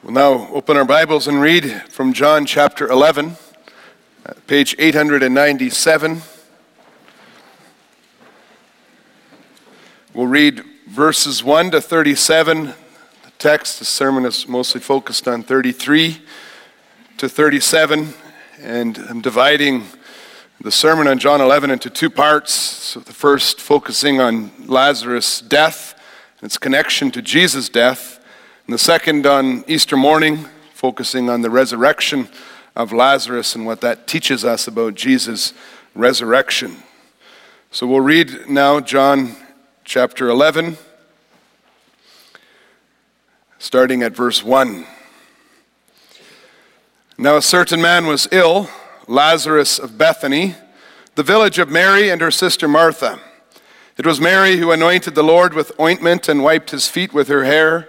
We'll now open our Bibles and read from John chapter 11, uh, page 897. We'll read verses 1 to 37. The text, the sermon is mostly focused on 33 to 37, and I'm dividing the sermon on John 11 into two parts. So the first focusing on Lazarus' death and its connection to Jesus' death and the second on Easter morning, focusing on the resurrection of Lazarus and what that teaches us about Jesus' resurrection. So we'll read now John chapter 11, starting at verse 1. Now a certain man was ill, Lazarus of Bethany, the village of Mary and her sister Martha. It was Mary who anointed the Lord with ointment and wiped his feet with her hair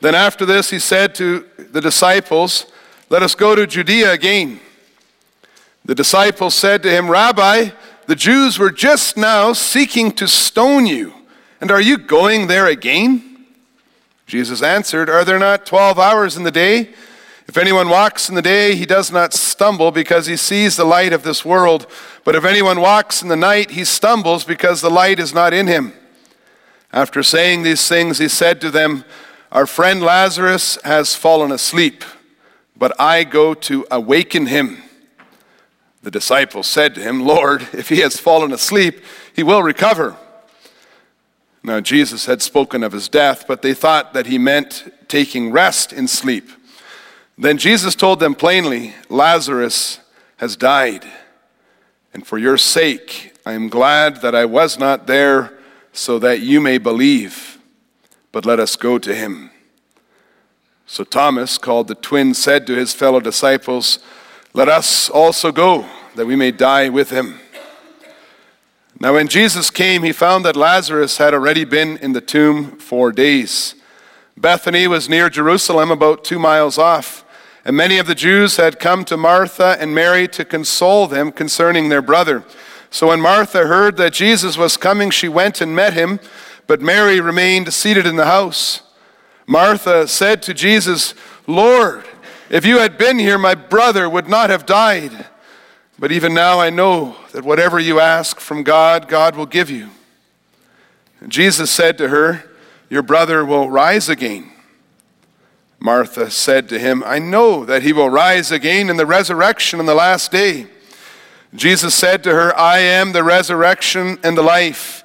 Then after this, he said to the disciples, Let us go to Judea again. The disciples said to him, Rabbi, the Jews were just now seeking to stone you, and are you going there again? Jesus answered, Are there not twelve hours in the day? If anyone walks in the day, he does not stumble because he sees the light of this world. But if anyone walks in the night, he stumbles because the light is not in him. After saying these things, he said to them, our friend Lazarus has fallen asleep, but I go to awaken him. The disciples said to him, Lord, if he has fallen asleep, he will recover. Now, Jesus had spoken of his death, but they thought that he meant taking rest in sleep. Then Jesus told them plainly, Lazarus has died. And for your sake, I am glad that I was not there so that you may believe but let us go to him. So Thomas, called the twin, said to his fellow disciples, Let us also go, that we may die with him. Now, when Jesus came, he found that Lazarus had already been in the tomb four days. Bethany was near Jerusalem, about two miles off, and many of the Jews had come to Martha and Mary to console them concerning their brother. So when Martha heard that Jesus was coming, she went and met him but Mary remained seated in the house. Martha said to Jesus, Lord, if you had been here, my brother would not have died. But even now I know that whatever you ask from God, God will give you. And Jesus said to her, Your brother will rise again. Martha said to him, I know that he will rise again in the resurrection on the last day. Jesus said to her, I am the resurrection and the life.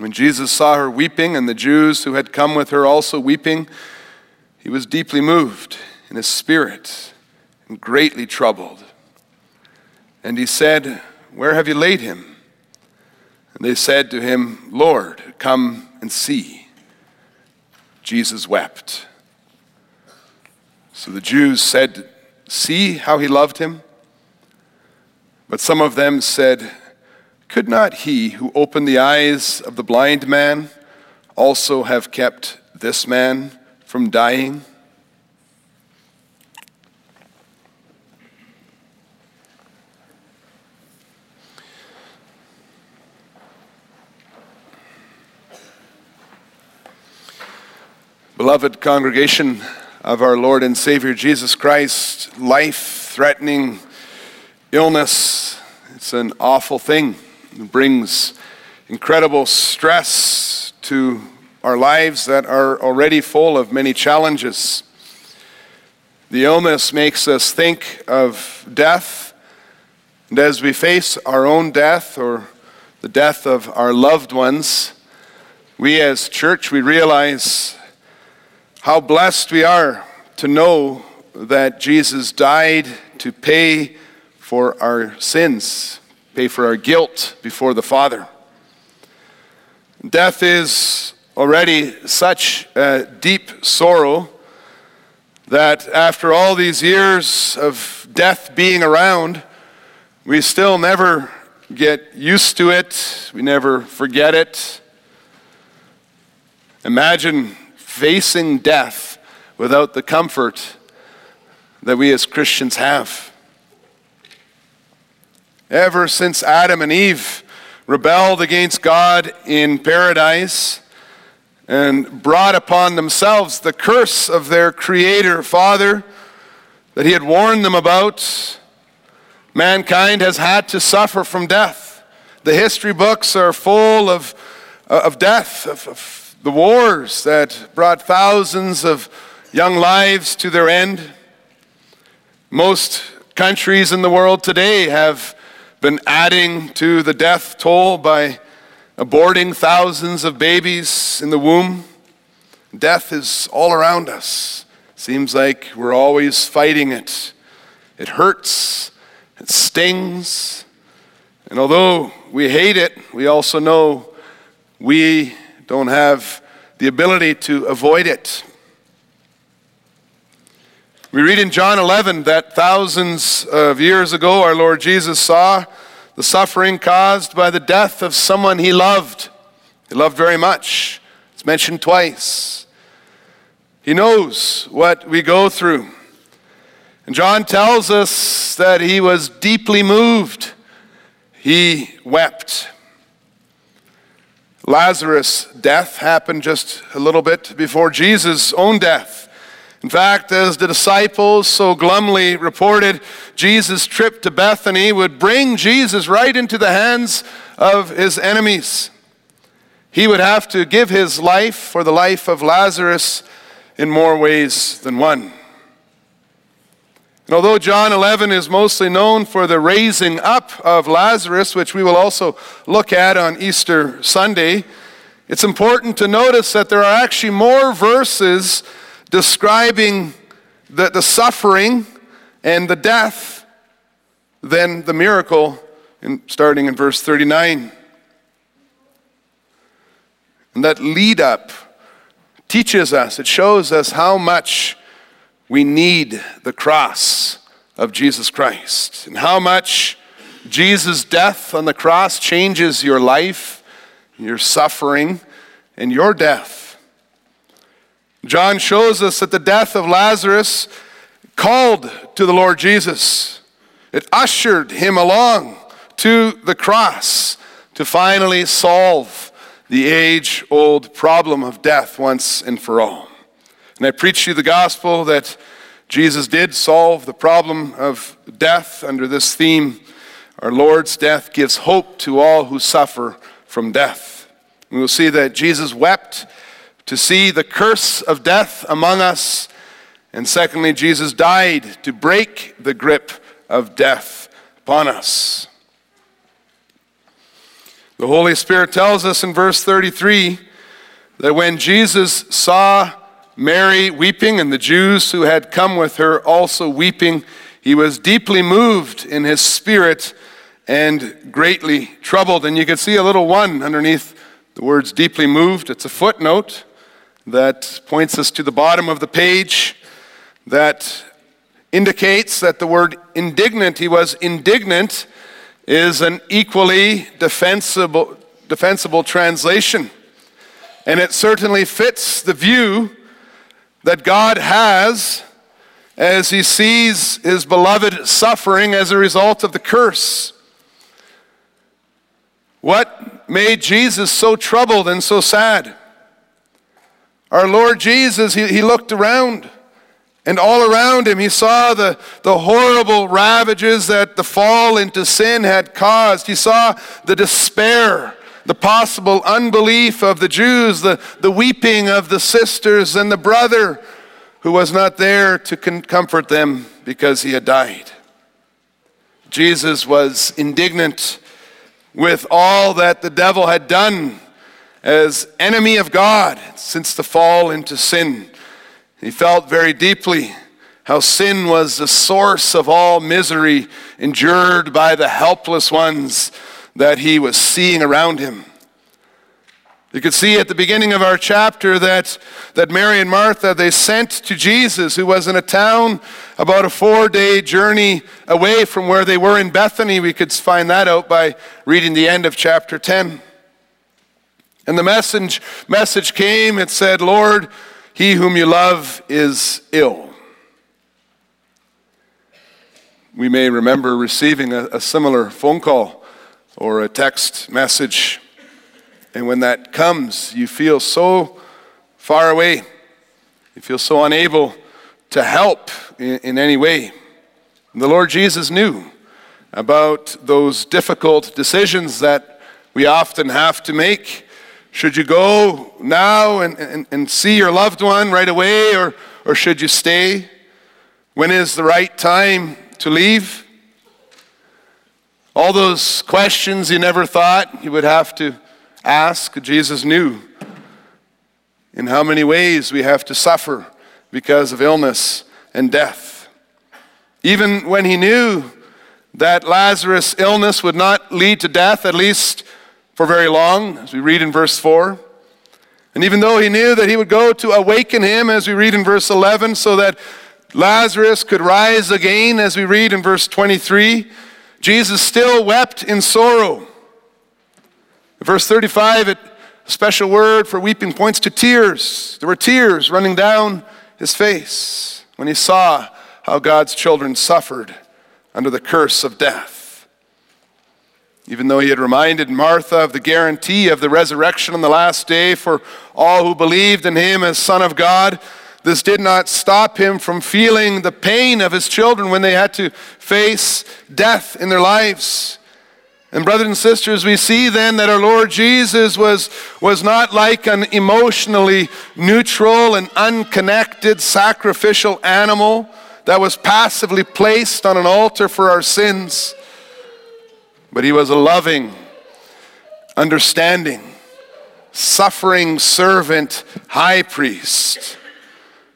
When Jesus saw her weeping and the Jews who had come with her also weeping, he was deeply moved in his spirit and greatly troubled. And he said, Where have you laid him? And they said to him, Lord, come and see. Jesus wept. So the Jews said, See how he loved him? But some of them said, could not he who opened the eyes of the blind man also have kept this man from dying? Beloved congregation of our Lord and Savior Jesus Christ, life threatening illness, it's an awful thing. Brings incredible stress to our lives that are already full of many challenges. The illness makes us think of death, and as we face our own death or the death of our loved ones, we as church, we realize how blessed we are to know that Jesus died to pay for our sins, pay for our guilt before the Father. Death is already such a deep sorrow that after all these years of death being around, we still never get used to it, we never forget it. Imagine facing death without the comfort that we as Christians have. Ever since Adam and Eve rebelled against God in paradise and brought upon themselves the curse of their Creator Father that He had warned them about, mankind has had to suffer from death. The history books are full of, uh, of death, of, of the wars that brought thousands of young lives to their end. Most countries in the world today have been adding to the death toll by aborting thousands of babies in the womb. Death is all around us. Seems like we're always fighting it. It hurts, it stings. And although we hate it, we also know we don't have the ability to avoid it. We read in John 11 that thousands of years ago, our Lord Jesus saw the suffering caused by the death of someone he loved. He loved very much. It's mentioned twice. He knows what we go through. And John tells us that he was deeply moved. He wept. Lazarus' death happened just a little bit before Jesus' own death. In fact, as the disciples so glumly reported, Jesus' trip to Bethany would bring Jesus right into the hands of his enemies. He would have to give his life for the life of Lazarus in more ways than one. And although John 11 is mostly known for the raising up of Lazarus, which we will also look at on Easter Sunday, it's important to notice that there are actually more verses describing the, the suffering and the death than the miracle, in, starting in verse 39. And that lead up teaches us, it shows us how much we need the cross of Jesus Christ and how much Jesus' death on the cross changes your life, your suffering, and your death. John shows us that the death of Lazarus called to the Lord Jesus. It ushered him along to the cross to finally solve the age old problem of death once and for all. And I preach you the gospel that Jesus did solve the problem of death under this theme. Our Lord's death gives hope to all who suffer from death. We will see that Jesus wept to see the curse of death among us. And secondly, Jesus died to break the grip of death upon us. The Holy Spirit tells us in verse 33 that when Jesus saw Mary weeping, and the Jews who had come with her also weeping. He was deeply moved in his spirit and greatly troubled. And you can see a little one underneath the words deeply moved. It's a footnote that points us to the bottom of the page that indicates that the word indignant, he was indignant, is an equally defensible, defensible translation. And it certainly fits the view that God has as he sees his beloved suffering as a result of the curse. What made Jesus so troubled and so sad? Our Lord Jesus, he, he looked around. And all around him, he saw the, the horrible ravages that the fall into sin had caused. He saw the despair, the possible unbelief of the Jews, the, the weeping of the sisters, and the brother who was not there to comfort them because he had died. Jesus was indignant with all that the devil had done as enemy of God since the fall into sin. He felt very deeply how sin was the source of all misery endured by the helpless ones that he was seeing around him. You could see at the beginning of our chapter that, that Mary and Martha, they sent to Jesus, who was in a town about a four day journey away from where they were in Bethany. We could find that out by reading the end of chapter 10. And the message, message came, it said, Lord, he whom you love is ill. We may remember receiving a, a similar phone call or a text message. And when that comes, you feel so far away. You feel so unable to help in, in any way. And the Lord Jesus knew about those difficult decisions that we often have to make should you go now and, and, and see your loved one right away, or, or should you stay? When is the right time to leave? All those questions you never thought you would have to ask, Jesus knew. In how many ways we have to suffer because of illness and death. Even when he knew that Lazarus' illness would not lead to death, at least for very long, as we read in verse 4. And even though he knew that he would go to awaken him, as we read in verse 11, so that Lazarus could rise again, as we read in verse 23, Jesus still wept in sorrow. In verse 35, it, a special word for weeping points to tears. There were tears running down his face when he saw how God's children suffered under the curse of death. Even though he had reminded Martha of the guarantee of the resurrection on the last day for all who believed in him as Son of God, this did not stop him from feeling the pain of his children when they had to face death in their lives. And, brothers and sisters, we see then that our Lord Jesus was, was not like an emotionally neutral and unconnected sacrificial animal that was passively placed on an altar for our sins. But he was a loving, understanding, suffering servant high priest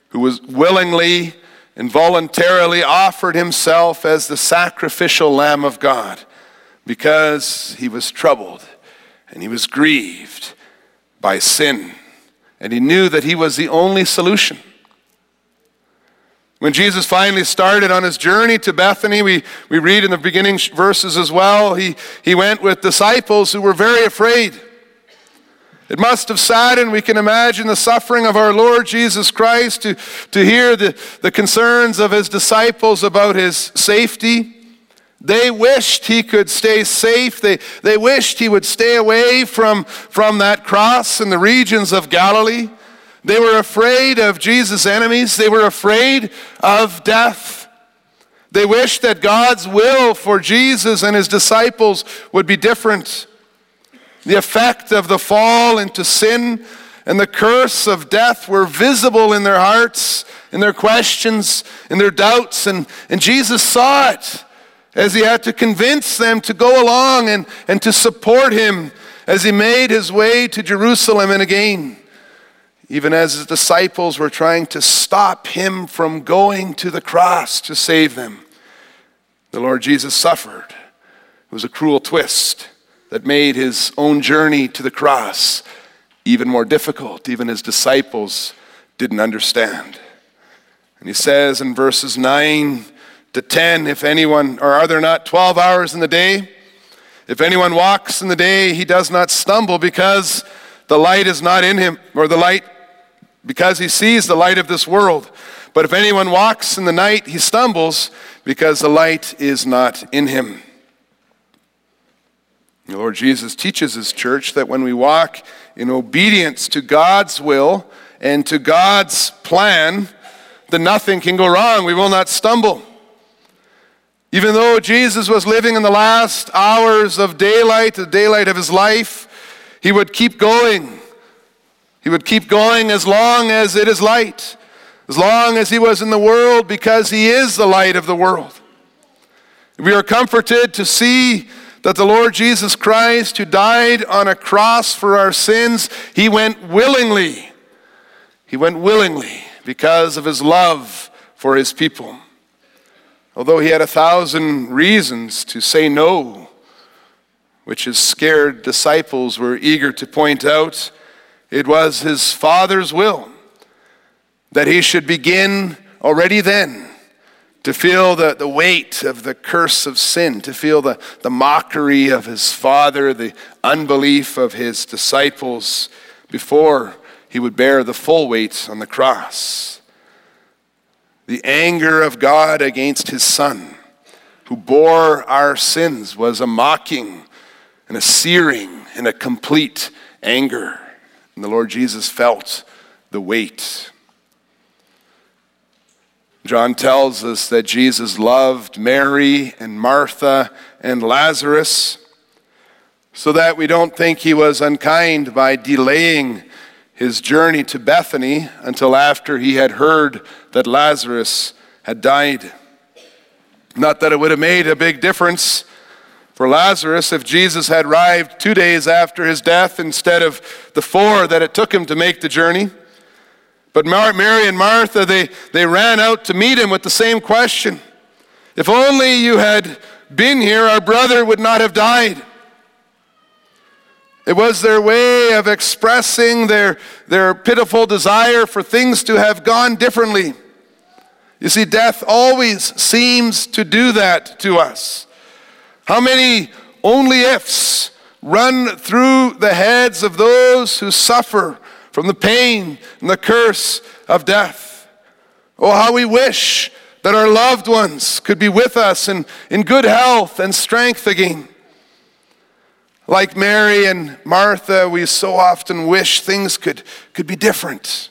who was willingly and voluntarily offered himself as the sacrificial Lamb of God because he was troubled and he was grieved by sin. And he knew that he was the only solution. When Jesus finally started on his journey to Bethany, we, we read in the beginning verses as well, he, he went with disciples who were very afraid. It must have saddened, we can imagine the suffering of our Lord Jesus Christ to, to hear the, the concerns of his disciples about his safety. They wished he could stay safe. They, they wished he would stay away from, from that cross in the regions of Galilee. They were afraid of Jesus' enemies. They were afraid of death. They wished that God's will for Jesus and his disciples would be different. The effect of the fall into sin and the curse of death were visible in their hearts, in their questions, in their doubts, and, and Jesus saw it as he had to convince them to go along and, and to support him as he made his way to Jerusalem and again even as his disciples were trying to stop him from going to the cross to save them. The Lord Jesus suffered. It was a cruel twist that made his own journey to the cross even more difficult. Even his disciples didn't understand. And he says in verses 9 to 10 if anyone, or are there not 12 hours in the day? If anyone walks in the day, he does not stumble because the light is not in him, or the light because he sees the light of this world. But if anyone walks in the night, he stumbles because the light is not in him. The Lord Jesus teaches his church that when we walk in obedience to God's will and to God's plan, then nothing can go wrong. We will not stumble. Even though Jesus was living in the last hours of daylight, the daylight of his life, he would keep going. He would keep going as long as it is light, as long as he was in the world, because he is the light of the world. We are comforted to see that the Lord Jesus Christ, who died on a cross for our sins, he went willingly. He went willingly because of his love for his people. Although he had a thousand reasons to say no, which his scared disciples were eager to point out, it was his Father's will that he should begin already then to feel the, the weight of the curse of sin, to feel the, the mockery of his Father, the unbelief of his disciples before he would bear the full weight on the cross. The anger of God against his Son, who bore our sins, was a mocking and a searing and a complete anger. And the Lord Jesus felt the weight. John tells us that Jesus loved Mary and Martha and Lazarus so that we don't think he was unkind by delaying his journey to Bethany until after he had heard that Lazarus had died. Not that it would have made a big difference for Lazarus if Jesus had arrived two days after his death instead of the four that it took him to make the journey. But Mary and Martha, they, they ran out to meet him with the same question If only you had been here, our brother would not have died. It was their way of expressing their, their pitiful desire for things to have gone differently. You see, death always seems to do that to us. How many only ifs run through the heads of those who suffer from the pain and the curse of death? Oh, how we wish that our loved ones could be with us in, in good health and strength again. Like Mary and Martha, we so often wish things could, could be different.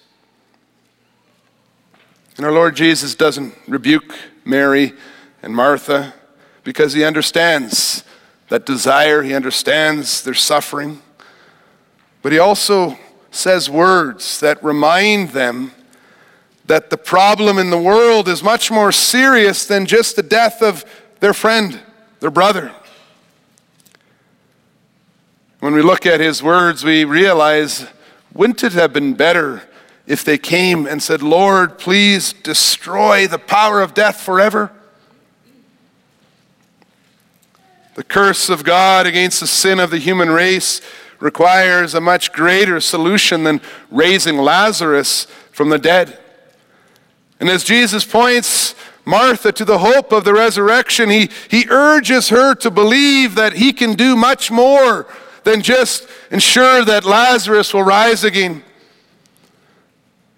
And our Lord Jesus doesn't rebuke Mary and Martha because he understands that desire, he understands their suffering. But he also says words that remind them that the problem in the world is much more serious than just the death of their friend, their brother. When we look at his words, we realize wouldn't it have been better if they came and said, Lord, please destroy the power of death forever? The curse of God against the sin of the human race requires a much greater solution than raising Lazarus from the dead. And as Jesus points Martha to the hope of the resurrection, he, he urges her to believe that he can do much more than just ensure that Lazarus will rise again.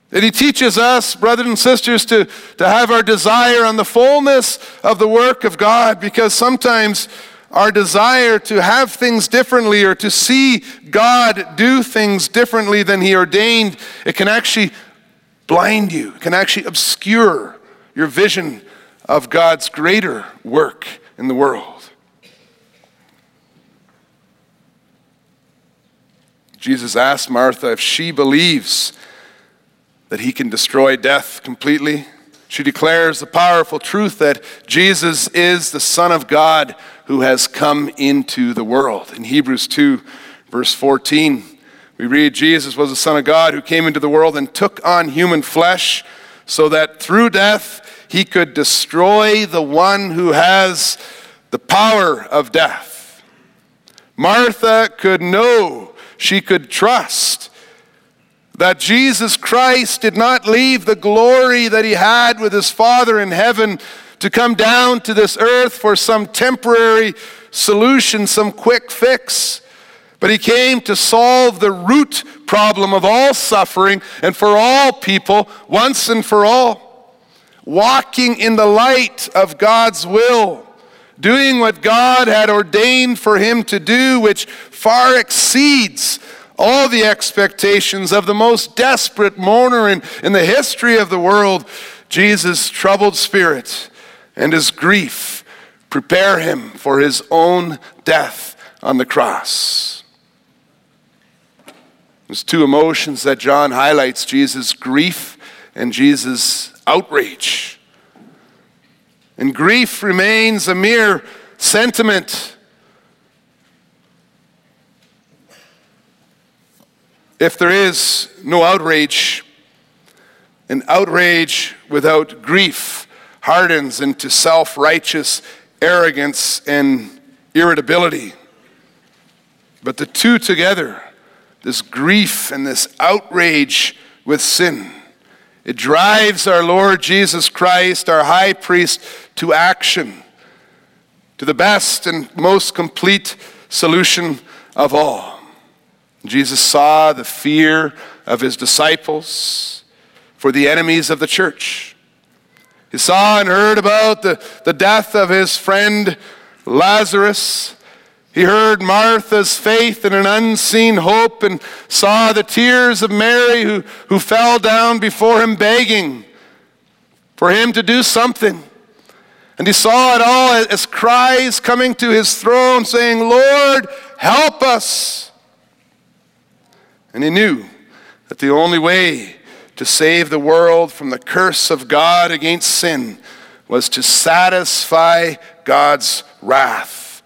That he teaches us, brothers and sisters, to, to have our desire on the fullness of the work of God because sometimes our desire to have things differently or to see God do things differently than He ordained, it can actually blind you, it can actually obscure your vision of God's greater work in the world. Jesus asked Martha if she believes that He can destroy death completely. She declares the powerful truth that Jesus is the Son of God who has come into the world. In Hebrews 2, verse 14, we read Jesus was the Son of God who came into the world and took on human flesh so that through death he could destroy the one who has the power of death. Martha could know, she could trust that Jesus Christ did not leave the glory that he had with his Father in heaven to come down to this earth for some temporary solution, some quick fix. But he came to solve the root problem of all suffering and for all people once and for all. Walking in the light of God's will, doing what God had ordained for him to do, which far exceeds all the expectations of the most desperate mourner in, in the history of the world, Jesus' troubled spirit and his grief prepare him for his own death on the cross. There's two emotions that John highlights Jesus' grief and Jesus' outrage. And grief remains a mere sentiment. If there is no outrage, an outrage without grief hardens into self righteous arrogance and irritability. But the two together, this grief and this outrage with sin, it drives our Lord Jesus Christ, our high priest, to action, to the best and most complete solution of all. Jesus saw the fear of his disciples for the enemies of the church. He saw and heard about the, the death of his friend Lazarus. He heard Martha's faith in an unseen hope and saw the tears of Mary who, who fell down before him begging for him to do something. And he saw it all as cries coming to his throne saying, Lord, help us. And he knew that the only way to save the world from the curse of God against sin was to satisfy God's wrath.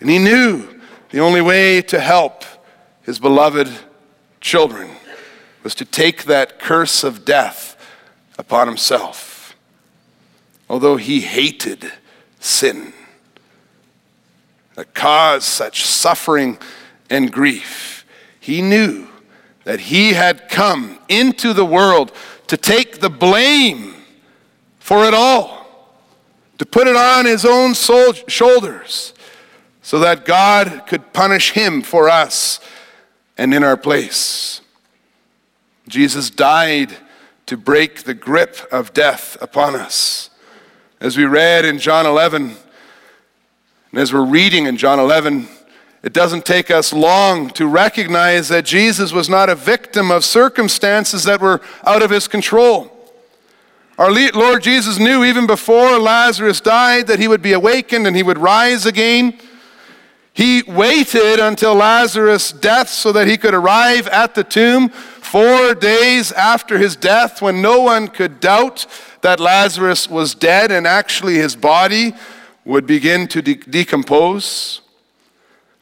And he knew the only way to help his beloved children was to take that curse of death upon himself. Although he hated sin that caused such suffering and grief, he knew that he had come into the world to take the blame for it all, to put it on his own soul, shoulders, so that God could punish him for us and in our place. Jesus died to break the grip of death upon us. As we read in John 11, and as we're reading in John 11, it doesn't take us long to recognize that Jesus was not a victim of circumstances that were out of his control. Our Lord Jesus knew even before Lazarus died that he would be awakened and he would rise again. He waited until Lazarus' death so that he could arrive at the tomb four days after his death when no one could doubt that Lazarus was dead and actually his body would begin to de- decompose.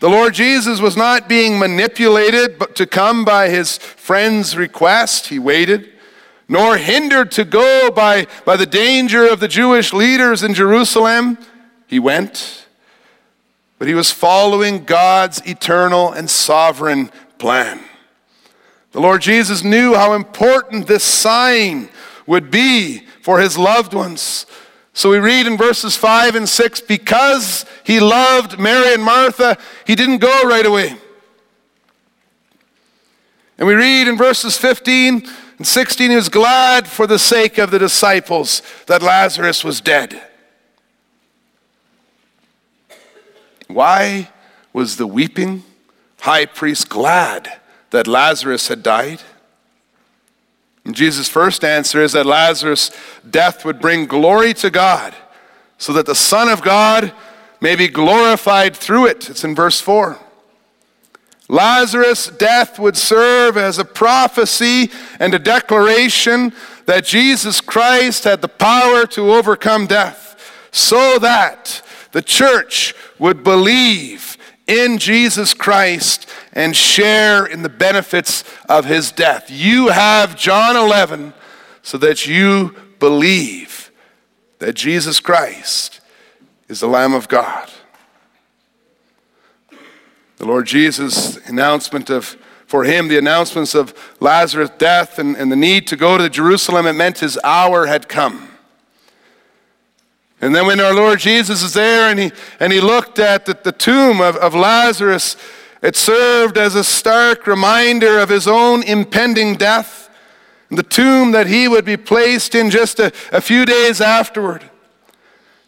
The Lord Jesus was not being manipulated but to come by his friend's request. He waited, nor hindered to go by, by the danger of the Jewish leaders in Jerusalem. He went, but he was following God's eternal and sovereign plan. The Lord Jesus knew how important this sign would be for his loved ones. So we read in verses 5 and 6 because he loved Mary and Martha, he didn't go right away. And we read in verses 15 and 16 he was glad for the sake of the disciples that Lazarus was dead. Why was the weeping high priest glad that Lazarus had died? And Jesus' first answer is that Lazarus' death would bring glory to God, so that the Son of God may be glorified through it. It's in verse 4. Lazarus' death would serve as a prophecy and a declaration that Jesus Christ had the power to overcome death, so that the church would believe in Jesus Christ and share in the benefits of his death. You have John 11 so that you believe that Jesus Christ is the Lamb of God. The Lord Jesus' announcement of, for him, the announcements of Lazarus' death and, and the need to go to Jerusalem, it meant his hour had come. And then when our Lord Jesus is there and he, and he looked at the, the tomb of, of Lazarus, it served as a stark reminder of his own impending death, the tomb that he would be placed in just a, a few days afterward.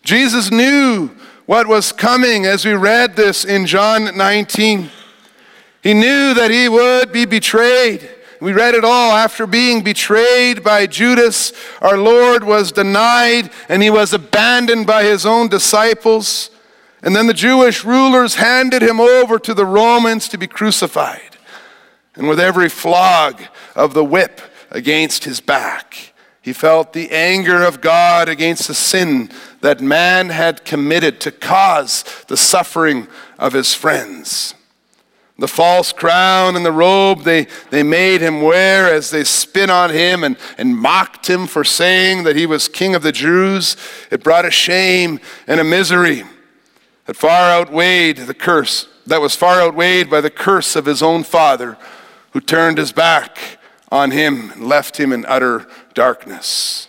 Jesus knew what was coming as we read this in John 19. He knew that he would be betrayed. We read it all. After being betrayed by Judas, our Lord was denied and he was abandoned by his own disciples. And then the Jewish rulers handed him over to the Romans to be crucified. And with every flog of the whip against his back, he felt the anger of God against the sin that man had committed to cause the suffering of his friends. The false crown and the robe they, they made him wear as they spit on him and, and mocked him for saying that he was king of the Jews, it brought a shame and a misery that far outweighed the curse, that was far outweighed by the curse of his own father, who turned his back on him and left him in utter darkness.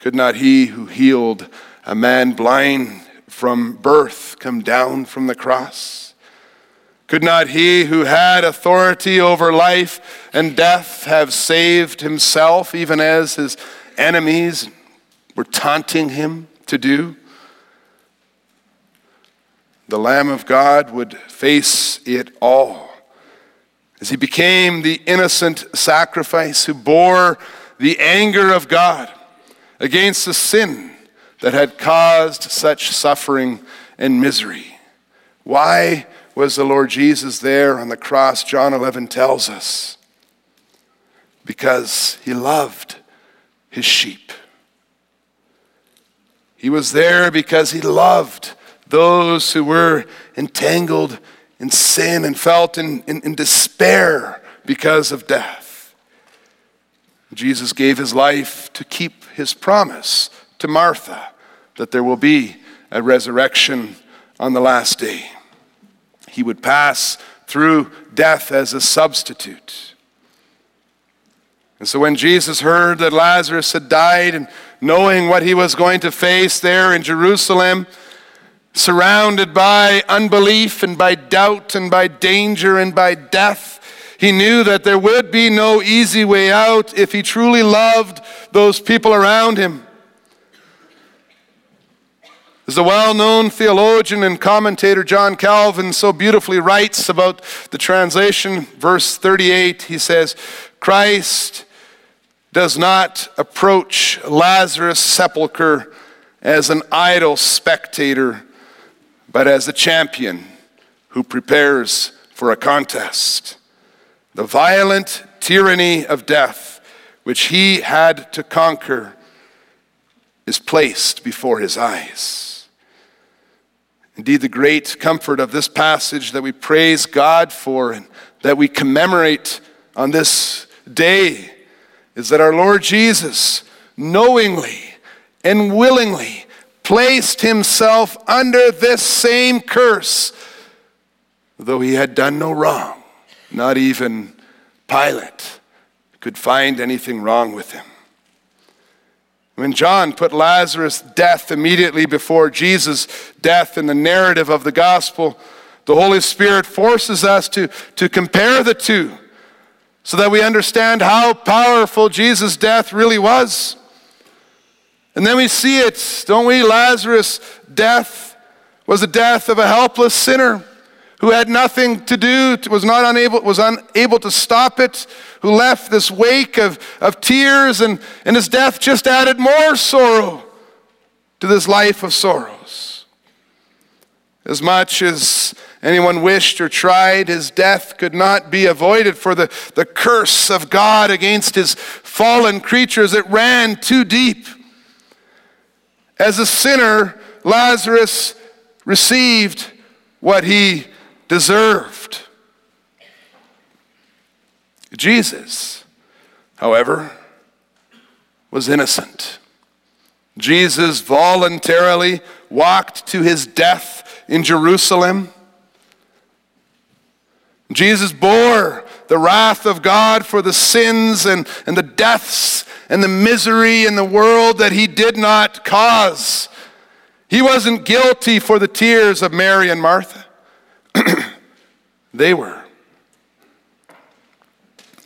Could not he who healed a man blind from birth come down from the cross? Could not he who had authority over life and death have saved himself even as his enemies were taunting him to do? The Lamb of God would face it all as he became the innocent sacrifice who bore the anger of God against the sin that had caused such suffering and misery. Why was the Lord Jesus there on the cross? John 11 tells us. Because he loved his sheep. He was there because he loved those who were entangled in sin and felt in, in, in despair because of death. Jesus gave his life to keep his promise to Martha that there will be a resurrection on the last day. He would pass through death as a substitute. And so when Jesus heard that Lazarus had died and knowing what he was going to face there in Jerusalem, surrounded by unbelief and by doubt and by danger and by death. He knew that there would be no easy way out if he truly loved those people around him. As the well known theologian and commentator John Calvin so beautifully writes about the translation, verse 38, he says, Christ does not approach Lazarus' sepulchre as an idle spectator but as a champion who prepares for a contest. The violent tyranny of death, which he had to conquer, is placed before his eyes. Indeed, the great comfort of this passage that we praise God for and that we commemorate on this day is that our Lord Jesus knowingly and willingly placed himself under this same curse, though he had done no wrong. Not even Pilate could find anything wrong with him. When John put Lazarus' death immediately before Jesus' death in the narrative of the gospel, the Holy Spirit forces us to, to compare the two so that we understand how powerful Jesus' death really was. And then we see it, don't we? Lazarus' death was the death of a helpless sinner who had nothing to do, was not unable, was unable to stop it, who left this wake of, of tears, and, and his death just added more sorrow to this life of sorrows. As much as anyone wished or tried, his death could not be avoided, for the, the curse of God against his fallen creatures, it ran too deep. As a sinner, Lazarus received what he deserved. Jesus, however, was innocent. Jesus voluntarily walked to his death in Jerusalem. Jesus bore the wrath of God for the sins and, and the deaths and the misery in the world that he did not cause. He wasn't guilty for the tears of Mary and Martha, they were.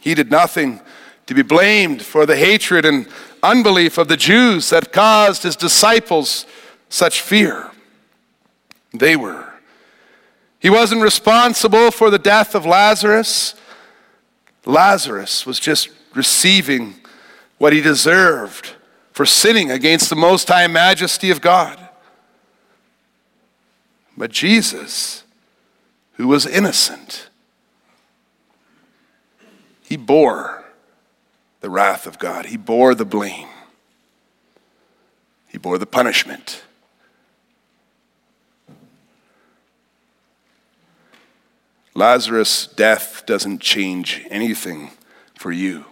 He did nothing to be blamed for the hatred and unbelief of the Jews that caused his disciples such fear. They were. He wasn't responsible for the death of Lazarus. Lazarus was just receiving what he deserved for sinning against the most high majesty of God. But Jesus, who was innocent, he bore the wrath of God, he bore the blame, he bore the punishment. Lazarus' death doesn't change anything for you.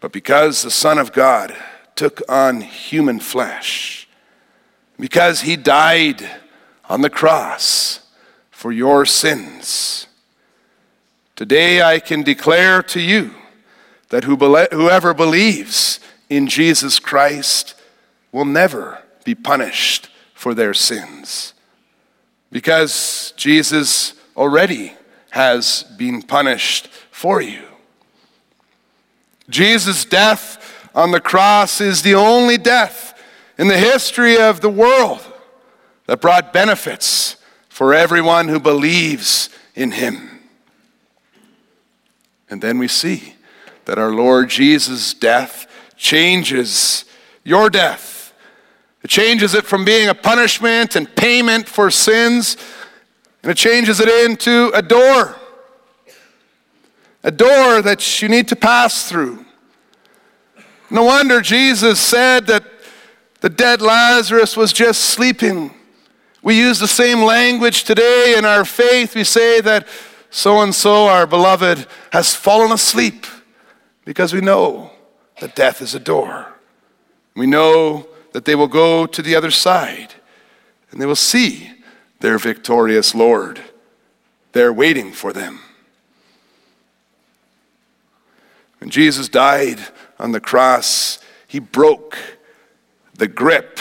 But because the Son of God took on human flesh, because he died on the cross for your sins, today I can declare to you that whoever believes in Jesus Christ will never be punished for their sins because Jesus already has been punished for you. Jesus' death on the cross is the only death in the history of the world that brought benefits for everyone who believes in him. And then we see that our Lord Jesus' death changes your death it changes it from being a punishment and payment for sins, and it changes it into a door. A door that you need to pass through. No wonder Jesus said that the dead Lazarus was just sleeping. We use the same language today in our faith. We say that so and so, our beloved, has fallen asleep because we know that death is a door. We know that they will go to the other side and they will see their victorious Lord there waiting for them. When Jesus died on the cross, he broke the grip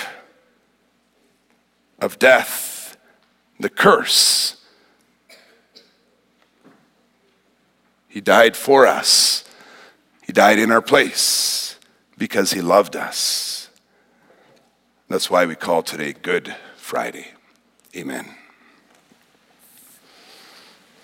of death, the curse. He died for us. He died in our place because he loved us. That's why we call today Good Friday. Amen.